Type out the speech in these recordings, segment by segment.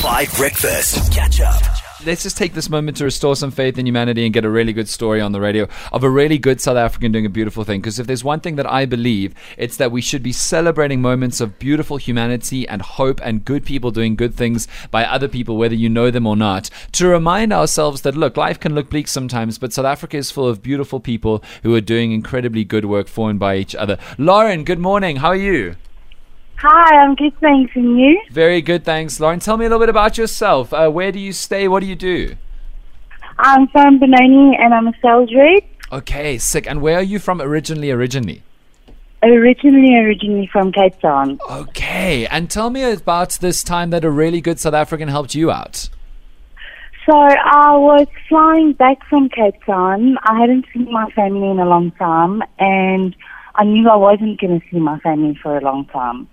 5 Breakfast. Catch up. Let's just take this moment to restore some faith in humanity and get a really good story on the radio of a really good South African doing a beautiful thing. Because if there's one thing that I believe, it's that we should be celebrating moments of beautiful humanity and hope and good people doing good things by other people, whether you know them or not, to remind ourselves that, look, life can look bleak sometimes, but South Africa is full of beautiful people who are doing incredibly good work for and by each other. Lauren, good morning. How are you? Hi, I'm good, thanks. And you? Very good, thanks. Lauren, tell me a little bit about yourself. Uh, where do you stay? What do you do? I'm from Benoni and I'm a sales rep. Okay, sick. And where are you from originally? Originally? Originally, originally from Cape Town. Okay, and tell me about this time that a really good South African helped you out. So I was flying back from Cape Town. I hadn't seen my family in a long time, and I knew I wasn't going to see my family for a long time.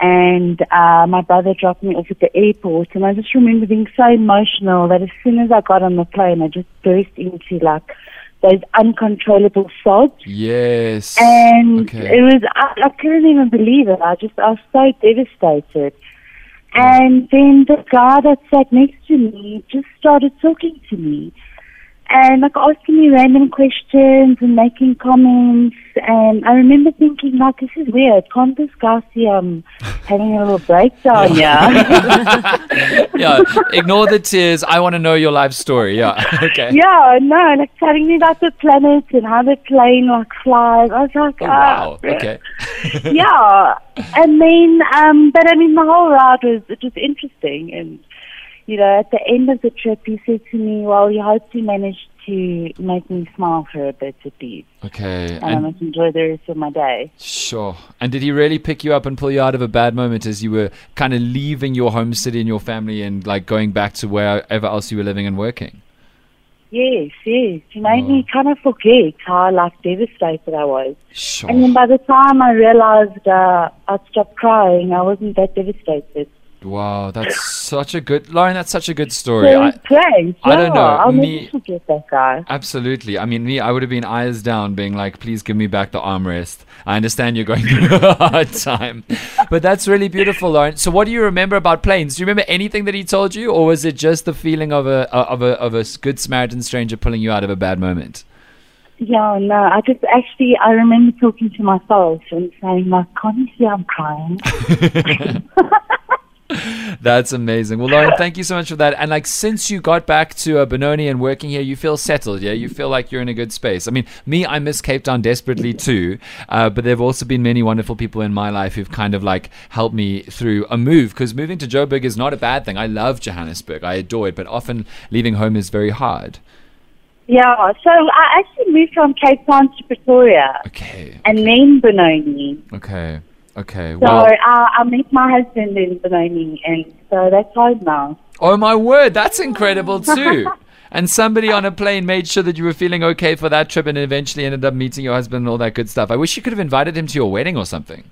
And uh, my brother dropped me off at the airport, and I just remember being so emotional that as soon as I got on the plane, I just burst into like those uncontrollable sobs. Yes. And Okay. it was, I, I couldn't even believe it. I just, I was so devastated. And then the guy that sat next to me just started talking to me. And like asking me random questions and making comments. And I remember thinking, like, this is weird. Can't this guy see I'm having a little breakdown yeah. yeah, ignore the tears. I want to know your life story. Yeah. Okay. yeah, no, like telling me about the planet and how the plane like flies. I was like, Oh, ah, wow. Okay. yeah, and then, um, but I mean, the whole ride was it was interesting, and you know, at the end of the trip, he said to me, "Well, you hope to manage to make me smile for a bit at least, Okay. and I And must enjoy the rest of my day." sure. And did he really pick you up and pull you out of a bad moment as you were kind of leaving your home city and your family and like going back to wherever else you were living and working? Yes, yes, he made Oh. me kind of forget how like devastated I was, Sure. and then by the time I realized uh, I'd stopped crying, I wasn't that devastated. Wow, that's such a good Lauren. That's such a good story. I, great. I don't know, I'll me- forget that guy. Absolutely. I mean, me, I would have been eyes down, being like, please give me back the armrest. I understand you're going through a hard time. But that's really beautiful, Lauren. So, what do you remember about planes? Do you remember anything that he told you, or was it just the feeling of a, of a, of a good Samaritan stranger pulling you out of a bad moment? Yeah, no, I just actually, I remember talking to myself and saying, like, can't you see I'm crying? That's amazing. Well, Lauren, thank you so much for that. And like, since you got back to uh, Benoni and working here, you feel settled, yeah? You feel like you're in a good space. I mean, me, I miss Cape Town desperately too. Uh, but there have also been many wonderful people in my life who've kind of like helped me through a move. Because moving to Joburg is not a bad thing. I love Johannesburg. I adore it. But often leaving home is very hard. yeah, so I actually moved from Cape Town to Pretoria Okay. and then Benoni. Okay. Okay. So Well. I, I met my husband in Benoni, and so that's home now. Oh my word, that's incredible too. And somebody on a plane made sure that you were feeling okay for that trip and eventually ended up meeting your husband and all that good stuff. I wish you could have invited him to your wedding or something.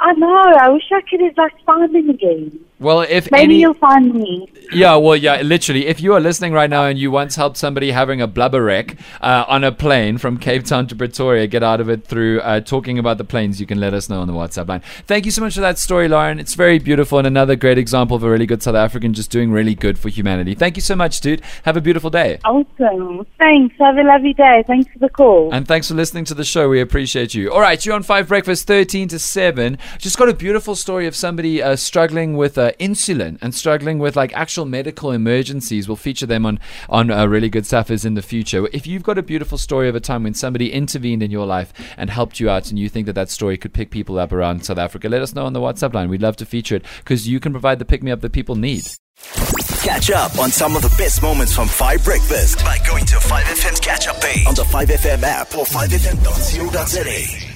I know, I wish I could have, like, found him again. Well, if Maybe any, you'll find me. yeah, well, yeah, literally, if you are listening right now and you once helped somebody having a blubber wreck uh, on a plane from Cape Town to Pretoria get out of it through uh, talking about the planes, you can let us know on the WhatsApp line. Thank you so much for that story, Lauren. It's very beautiful and another great example of a really good South African just doing really good for humanity. Thank you so much, dude. Have a beautiful day. Awesome. Thanks. Have a lovely day. Thanks for the call. And thanks for listening to the show. We appreciate you. All right, you're on Five Breakfast, 13 to 7. Just got a beautiful story of somebody uh, struggling with uh, insulin and struggling with like actual medical emergencies. We'll feature them on, on uh, Really Good Saffas in the future. If you've got a beautiful story of a time when somebody intervened in your life and helped you out and you think that that story could pick people up around South Africa, let us know on the WhatsApp line. We'd love to feature it because you can provide the pick me up that people need. Catch up on some of the best moments from 5 Breakfast by going to 5FM's catch up page on the 5FM app or 5FM.co.za.